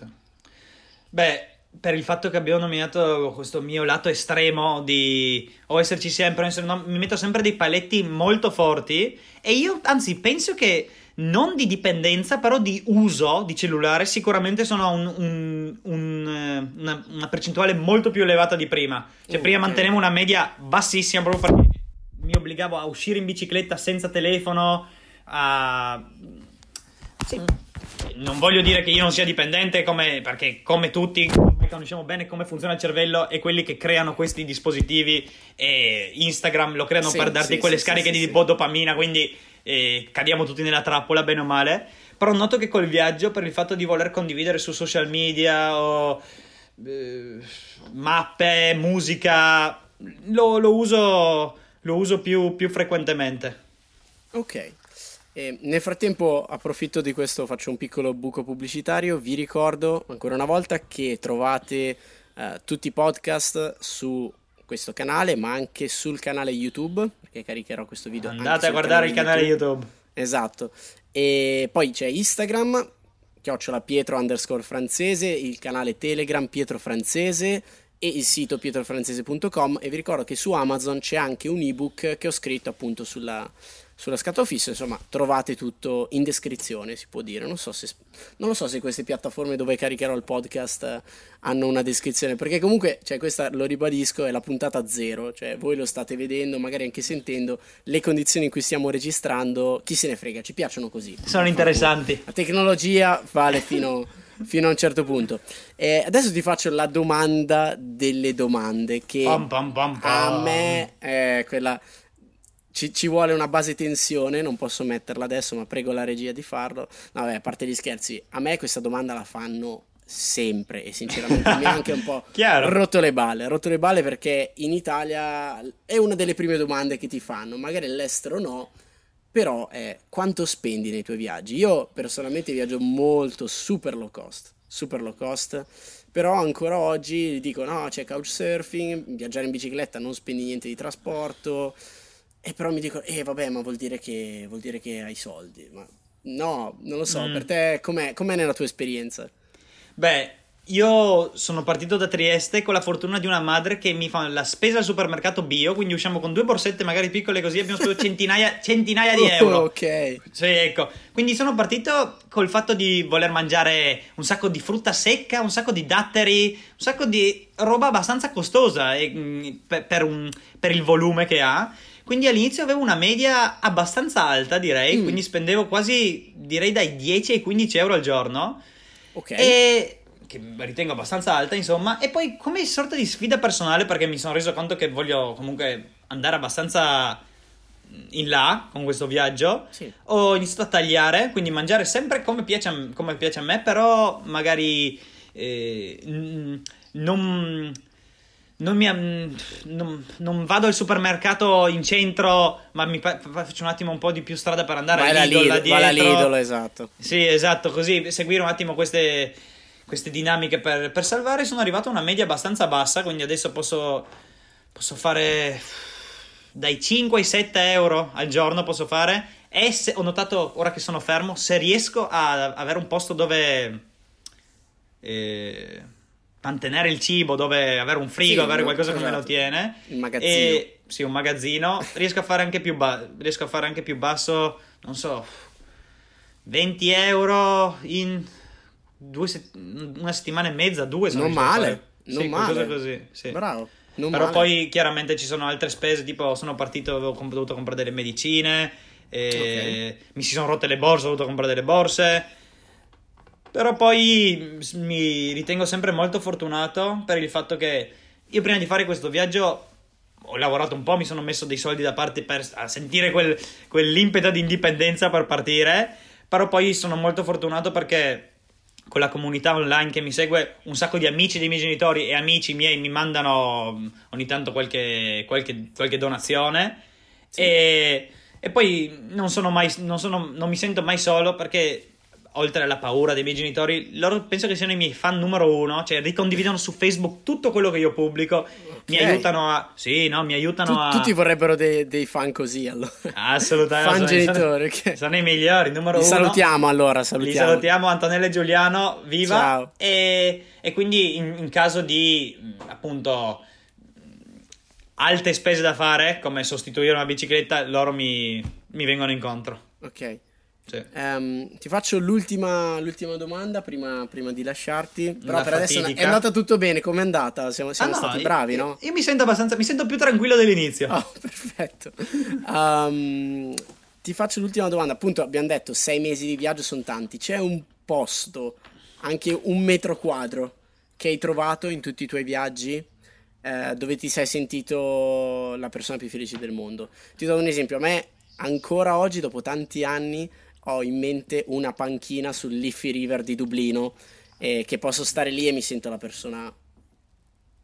Beh, per il fatto che abbiamo nominato questo mio lato estremo di o esserci sempre, no, mi metto sempre dei paletti molto forti e io anzi penso che non di dipendenza, però di uso di cellulare sicuramente sono un, un, un, eh, una, una, percentuale molto più elevata di prima. Cioè, prima okay. mantenevo una media bassissima proprio perché mi obbligavo a uscire in bicicletta senza telefono, a... Sì. Non voglio dire che io non sia dipendente come, perché come tutti conosciamo bene come funziona il cervello e quelli che creano questi dispositivi e Instagram lo creano Sì, per darti sì, quelle sì, scariche di dopamina, quindi eh, cadiamo tutti nella trappola, bene o male. Però noto che col viaggio, per il fatto di voler condividere su social media o eh, mappe, musica, lo, lo uso, lo uso più, più frequentemente. Ok. E nel frattempo approfitto di questo, faccio un piccolo buco pubblicitario. Vi ricordo ancora una volta che trovate eh, tutti i podcast su questo canale, ma anche sul canale YouTube, perché caricherò questo video. Andate a guardare il canale YouTube. Esatto. E poi c'è Instagram, chiocciola Pietro underscore francese, il canale Telegram Pietro Francese e il sito pietrofrancese.com e vi ricordo che su Amazon c'è anche un ebook che ho scritto appunto sulla, sulla scatola fissa, insomma trovate tutto in descrizione si può dire, non so se, non lo so se queste piattaforme dove caricherò il podcast eh, hanno una descrizione, perché comunque, cioè questa lo ribadisco, è la puntata zero, cioè voi lo state vedendo, magari anche sentendo le condizioni in cui stiamo registrando, chi se ne frega, ci piacciono così. Sono interessanti. La tecnologia vale fino, fino a un certo punto. E adesso ti faccio la domanda delle domande che pam, pam, pam. a me è quella... Ci, ci vuole una base tensione, non posso metterla adesso, ma prego la regia di farlo. No, vabbè, a parte gli scherzi, a me questa domanda la fanno sempre e sinceramente mi ha anche un po' Chiaro. rotto le balle. Rotto le balle perché in Italia è una delle prime domande che ti fanno, magari all'estero no, però è quanto spendi nei tuoi viaggi? Io personalmente viaggio molto super low cost, super low cost, però ancora oggi dico no, c'è couchsurfing, viaggiare in bicicletta non spendi niente di trasporto, e però mi dico, eh vabbè, ma vuol dire che, vuol dire che hai soldi, ma no, non lo so, Mm. per te com'è, com'è nella tua esperienza? Beh, io sono partito da Trieste con la fortuna di una madre che mi fa la spesa al supermercato bio, quindi usciamo con due borsette magari piccole così abbiamo speso centinaia, centinaia di euro. Oh, ok, Sì, ecco. Quindi sono partito col fatto di voler mangiare un sacco di frutta secca, un sacco di datteri, un sacco di roba abbastanza costosa e, mm, per, per un- per il volume che ha. Quindi all'inizio avevo una media abbastanza alta, direi, Mm. quindi spendevo quasi, direi, dai 10 ai 15 euro al giorno. ok. E che ritengo abbastanza alta, insomma. E poi come sorta di sfida personale, perché mi sono reso conto che voglio comunque andare abbastanza in là con questo viaggio. Sì. Ho iniziato a tagliare, quindi mangiare sempre come piace a, come piace a me, però magari eh, mm, non, non, mi, non, non vado al supermercato in centro, ma mi fa- faccio un attimo un po' di più strada per andare Vai a Lidl, Lidl, vai alla dietro. Lidl, esatto. Sì, esatto, così seguire un attimo queste, queste dinamiche per, per salvare. Sono arrivato a una media abbastanza bassa, quindi adesso posso, posso fare dai 5 ai 7 euro al giorno. Posso fare. E se, ho notato ora che sono fermo, se riesco a avere un posto dove eh, mantenere il cibo, dove avere un frigo, Sì, avere qualcosa che me lo esatto. tiene. Il magazzino. E, sì, un magazzino. Riesco a fare anche più, ba- riesco a fare anche più basso, non so, 20 euro in due set- una settimana e mezza, due. se Non male, non Sì, male. così, sì. Bravo. Non Però male. poi chiaramente ci sono altre spese, tipo sono partito, avevo comp- dovuto comprare delle medicine, e mi si sono rotte le borse, ho dovuto comprare delle borse. Però poi mi ritengo sempre molto fortunato per il fatto che io prima di fare questo viaggio ho lavorato un po', mi sono messo dei soldi da parte per sentire quel, quell'impeto di indipendenza per partire. Però poi sono molto fortunato perché con la comunità online che mi segue, un sacco di amici dei miei genitori e amici miei mi mandano ogni tanto qualche, qualche, qualche donazione. E, e poi non sono mai, non, sono, non mi sento mai solo perché oltre alla paura dei miei genitori, loro penso che siano i miei fan numero uno, cioè ricondividono su Facebook tutto quello che io pubblico, mi Ok. aiutano a... Sì, no, mi aiutano Tu- a... tutti vorrebbero dei, dei fan così allora. Assolutamente. Fan sono- genitori, sono, sono i migliori, numero Li uno. salutiamo allora, Li salutiamo. salutiamo Antonella e Giuliano, viva! Ciao. E, e quindi in, in caso di mh, appunto mh, alte spese da fare, come sostituire una bicicletta, loro mi, mi vengono incontro. Ok. Sì. Ehm, ti faccio l'ultima, l'ultima domanda prima, prima di lasciarti. Però La per adesso è fatidica. andata tutto bene. Com'è andata? Siamo, siamo Ah, no, stati io- bravi, io, no? Io mi sento abbastanza, mi sento più tranquillo dell'inizio. Oh, perfetto. Ehm, ti faccio l'ultima domanda. Appunto, abbiamo detto sei mesi di viaggio sono tanti. C'è un posto, anche un metro quadro, che hai trovato in tutti i tuoi viaggi eh, dove ti sei sentito la persona più felice del mondo. Ti do un esempio, a me ancora oggi, dopo tanti anni, ho in mente una panchina sul Liffey River di Dublino, eh, che posso stare lì e mi sento la persona...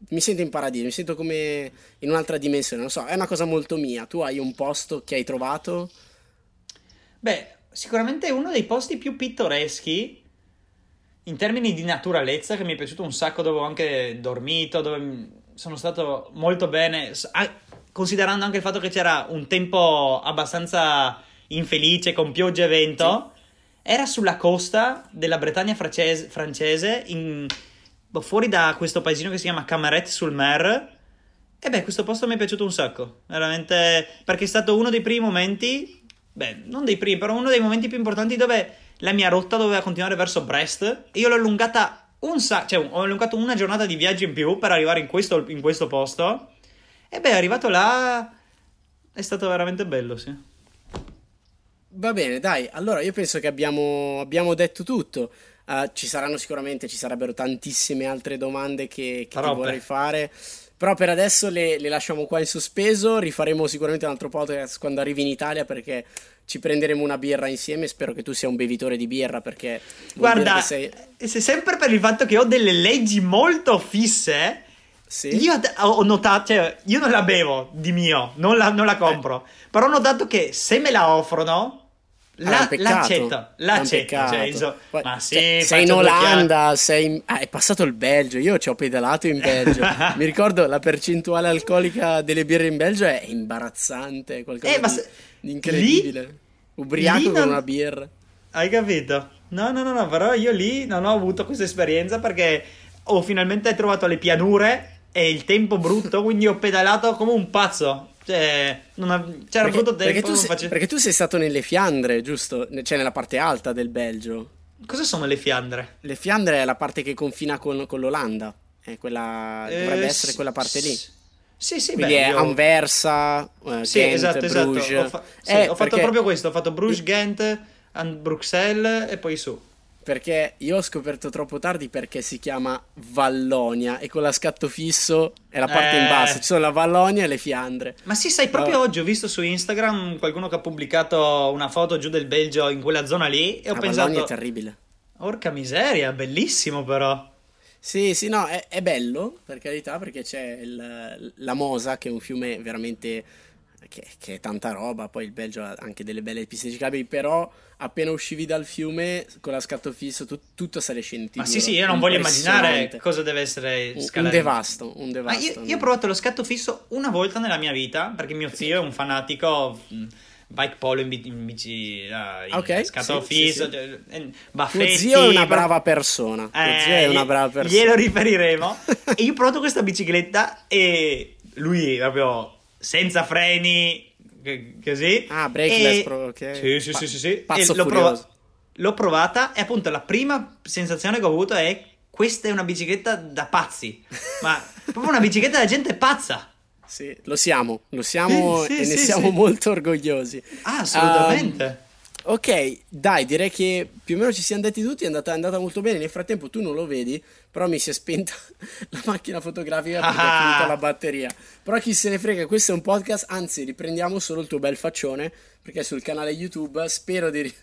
Mi sento in paradiso, mi sento come in un'altra dimensione, non so, è una cosa molto mia. Tu hai un posto che hai trovato? Beh, sicuramente è uno dei posti più pittoreschi in termini di naturalezza che mi è piaciuto un sacco, dove ho anche dormito, dove sono stato molto bene, considerando anche il fatto che c'era un tempo abbastanza infelice con pioggia e vento. Era sulla costa della Bretagna francese, francese in, boh, fuori da questo paesino che si chiama Camaret sul Mer. E beh, questo posto mi è piaciuto un sacco, veramente, perché è stato uno dei primi momenti, beh, non dei primi, però uno dei momenti più importanti dove la mia rotta doveva continuare verso Brest e io l'ho allungata un sacco, cioè ho allungato una giornata di viaggio in più per arrivare in questo, in questo posto. E beh, arrivato là è stato veramente bello, sì. Va bene, dai, allora io penso che abbiamo, abbiamo detto tutto. Uh, ci saranno sicuramente, ci sarebbero tantissime altre domande che, che ti vorrei fare. Però per adesso le, le, lasciamo qua in sospeso. Rifaremo sicuramente un altro podcast quando arrivi in Italia perché ci prenderemo una birra insieme. Spero che tu sia un bevitore di birra perché... Guarda, sei... se sempre per il fatto che ho delle leggi molto fisse... Sì. Io ho notato, cioè, io non la bevo di mio, non la, non la compro. Eh. Però ho notato che se me la offrono, la, l'accetto, l'accetto. Cioè, insomma, ma sì, cioè, sei in Olanda, sei in... ah, è passato il Belgio. Io ci ho pedalato in Belgio. Mi ricordo la percentuale alcolica delle birre in Belgio è imbarazzante, è qualcosa eh, di, se... di, incredibile. Lì... Ubriaco lì non... con una birra. Hai capito? No, no, no, no, però io lì non ho avuto questa esperienza perché ho finalmente trovato le pianure e il tempo brutto, quindi ho pedalato come un pazzo. Cioè, ha, c'era perché, brutto tempo. Perché tu, sei, face... perché tu, sei, stato nelle Fiandre, giusto? Cioè, nella parte alta del Belgio. Cosa sono le Fiandre? Le Fiandre è la parte che confina con, con l'Olanda. È quella, eh, dovrebbe essere quella parte lì. Sì, sì, Quindi beh, è io... Anversa, eh, sì, Ghent, esatto, esatto. Bruges. Ho, fa- sì, eh, ho fatto proprio questo, ho fatto Bruges, Ghent, Bruxelles e poi su perché io ho scoperto troppo tardi perché si chiama Vallonia e con la scatto fisso è la parte eh. in basso, ci sono la Vallonia e le Fiandre. Ma sì, sai, proprio oh. oggi ho visto su Instagram qualcuno che ha pubblicato una foto giù del Belgio in quella zona lì e ho la pensato... Vallonia è terribile. Orca miseria, bellissimo però. Sì, sì, no, è, è bello, per carità, perché c'è il, la Mosa, che è un fiume veramente che, che, è tanta roba, poi il Belgio ha anche delle belle piste ciclabili, però appena uscivi dal fiume con la scatto fisso tu, tutto sale scendito. Ma sì, sì, io non voglio immaginare cosa deve essere scalare. Un devasto, un devasto. Io, io, ho provato lo scatto fisso una volta nella mia vita, perché mio zio è un fanatico bike polo in, bici in okay, scatto sì, fisso sì, sì. Cioè, baffetti tuo zio è una brava persona eh, zio è una brava persona glielo riferiremo e io ho provato questa bicicletta e lui proprio senza freni, così. Ah, brakeless, e... ok. Sì, sì, sì, sì, sì. Pazzo l'ho, prov- l'ho provata e appunto la prima sensazione che ho avuto è questa è una bicicletta da pazzi, ma proprio una bicicletta da gente pazza. Sì, lo siamo, lo siamo sì, sì, e ne siamo molto orgogliosi. Ah, assolutamente. Um, Ok, dai, direi che più o meno ci siamo detti tutti, è andata, è andata, molto bene. Nel frattempo tu non lo vedi, però mi si è spenta la macchina fotografica perché ah. è finita la batteria. Però chi se ne frega, questo è un podcast, anzi riprendiamo solo il tuo bel faccione, perché sul canale YouTube spero di,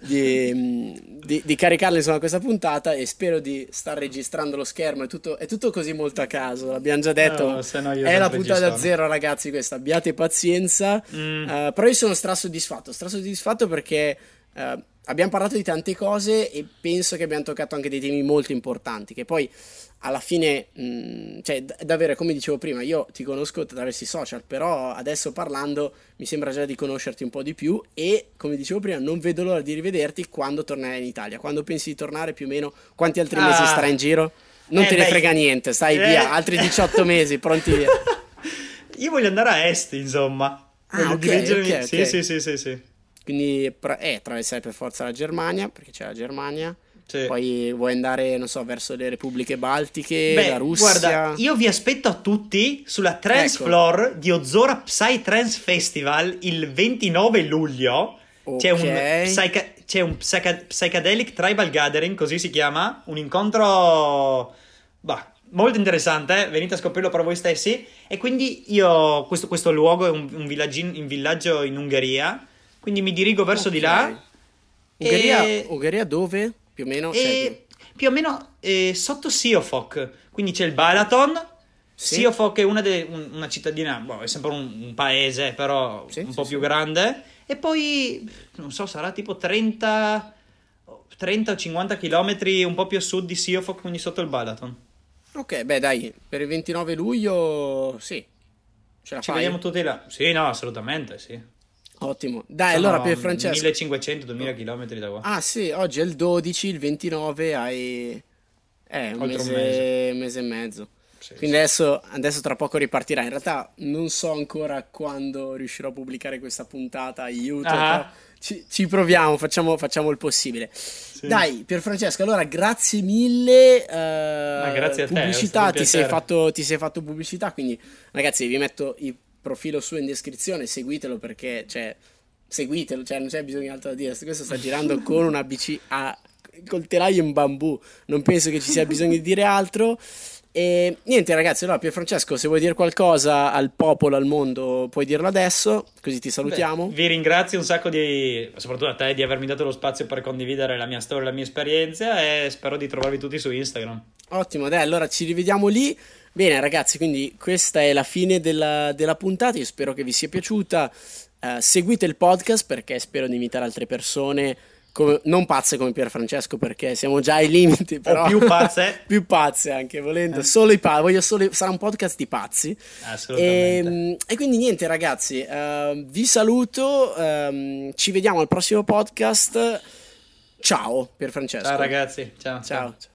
di, mm, di, di caricarle insomma questa puntata e spero di star registrando lo schermo, è tutto, è tutto così molto a caso, l'abbiamo già detto, no, no è la puntata da zero ragazzi questa, abbiate pazienza, mm. uh, però io sono strasoddisfatto, strasoddisfatto perché... Uh, abbiamo parlato di tante cose e penso che abbiamo toccato anche dei temi molto importanti che poi alla fine, mh, mm, cioè, d- davvero, come dicevo prima, io ti conosco attraverso i social, però adesso parlando mi sembra già di conoscerti un po' di più e, come dicevo prima, non vedo l'ora di rivederti quando tornerai in Italia. Quando pensi di tornare più o meno, quanti altri ah. mesi starai in giro? Non eh, te ne beh, frega niente, stai eh. via, altri 18 mesi, pronti via. Io voglio andare a est, insomma. Ah, voglio okay, dirigermi... okay, okay. Sì, sì, sì, sì, sì. Quindi, eh, attraversare per forza la Germania, perché c'è la Germania sì. Poi vuoi andare, non so, verso le repubbliche baltiche, Beh, la Russia. Guarda, io vi aspetto a tutti sulla Trans ecco. Floor di Ozora Psy Trans Festival il 29 luglio. Okay. C'è un, psycha- c'è un psycha- Psychedelic Tribal Gathering, così si chiama, un incontro Bah, molto interessante, eh? venite a scoprirlo per voi stessi. E quindi io, questo, questo luogo è un, un, un, villaggio in Ungheria, quindi mi dirigo verso okay. di là. Ungheria, e... Ungheria dove? Più o meno? E... Cioè... Più o meno eh, sotto Siofok, quindi c'è il Balaton. Sì. Siofok è una, de, un, una cittadina, boh, è sempre un, un paese, però sì, un sì, po' più grande. E poi, non so, sarà tipo 30, 30 o 50 km un po' più a sud di Siofok, quindi sotto il Balaton. Ok, beh dai, per il 29 luglio sì. Ce la Ci fai? vediamo tutti là. Sì, no, assolutamente, sì. Ottimo. Dai, Sono allora per Francesco 1500-2000 km da qua. Ah, sì, oggi è il 12, il 29 hai eh, un mese, un mese. mese, e mezzo. Sì, Quindi sì. Adesso, adesso, tra poco ripartirà. In realtà non so ancora quando riuscirò a pubblicare questa puntata. Aiuto. Ah. Ci, ci, proviamo, facciamo, facciamo il possibile. Sì. Dai, Pier Francesco, allora grazie mille. Uh, grazie a te. Pubblicità, ti sei, fatto, ti sei fatto pubblicità. Quindi, ragazzi, vi metto il profilo suo in descrizione. Seguitelo perché, cioè, seguitelo, cioè, non c'è bisogno di altro da dire. Questo sta girando con una bici a col telaio in bambù. Non penso che ci sia bisogno di dire altro. E niente, ragazzi. Allora, Pier Francesco, se vuoi dire qualcosa al popolo, al mondo, puoi dirlo adesso. Così ti salutiamo. Beh, vi ringrazio un sacco di, soprattutto a te, di avermi dato lo spazio per condividere la mia storia, la mia esperienza. E spero di trovarvi tutti su Instagram. Ottimo, dai, allora ci rivediamo lì. Bene, ragazzi, quindi questa è la fine della, della puntata. Io spero che vi sia piaciuta. Uh, seguite il podcast perché spero di invitare altre persone come, non pazze come Pier Francesco perché siamo già ai limiti, però o più pazze, più pazze anche volendo. Eh. Solo i pazzi, voglio solo, sarà un podcast di pazzi. Assolutamente. E, ehm, e quindi niente, ragazzi, uh, vi saluto. Um, ci vediamo al prossimo podcast. Ciao, Pier Francesco. Ciao, ragazzi. ciao. ciao. ciao.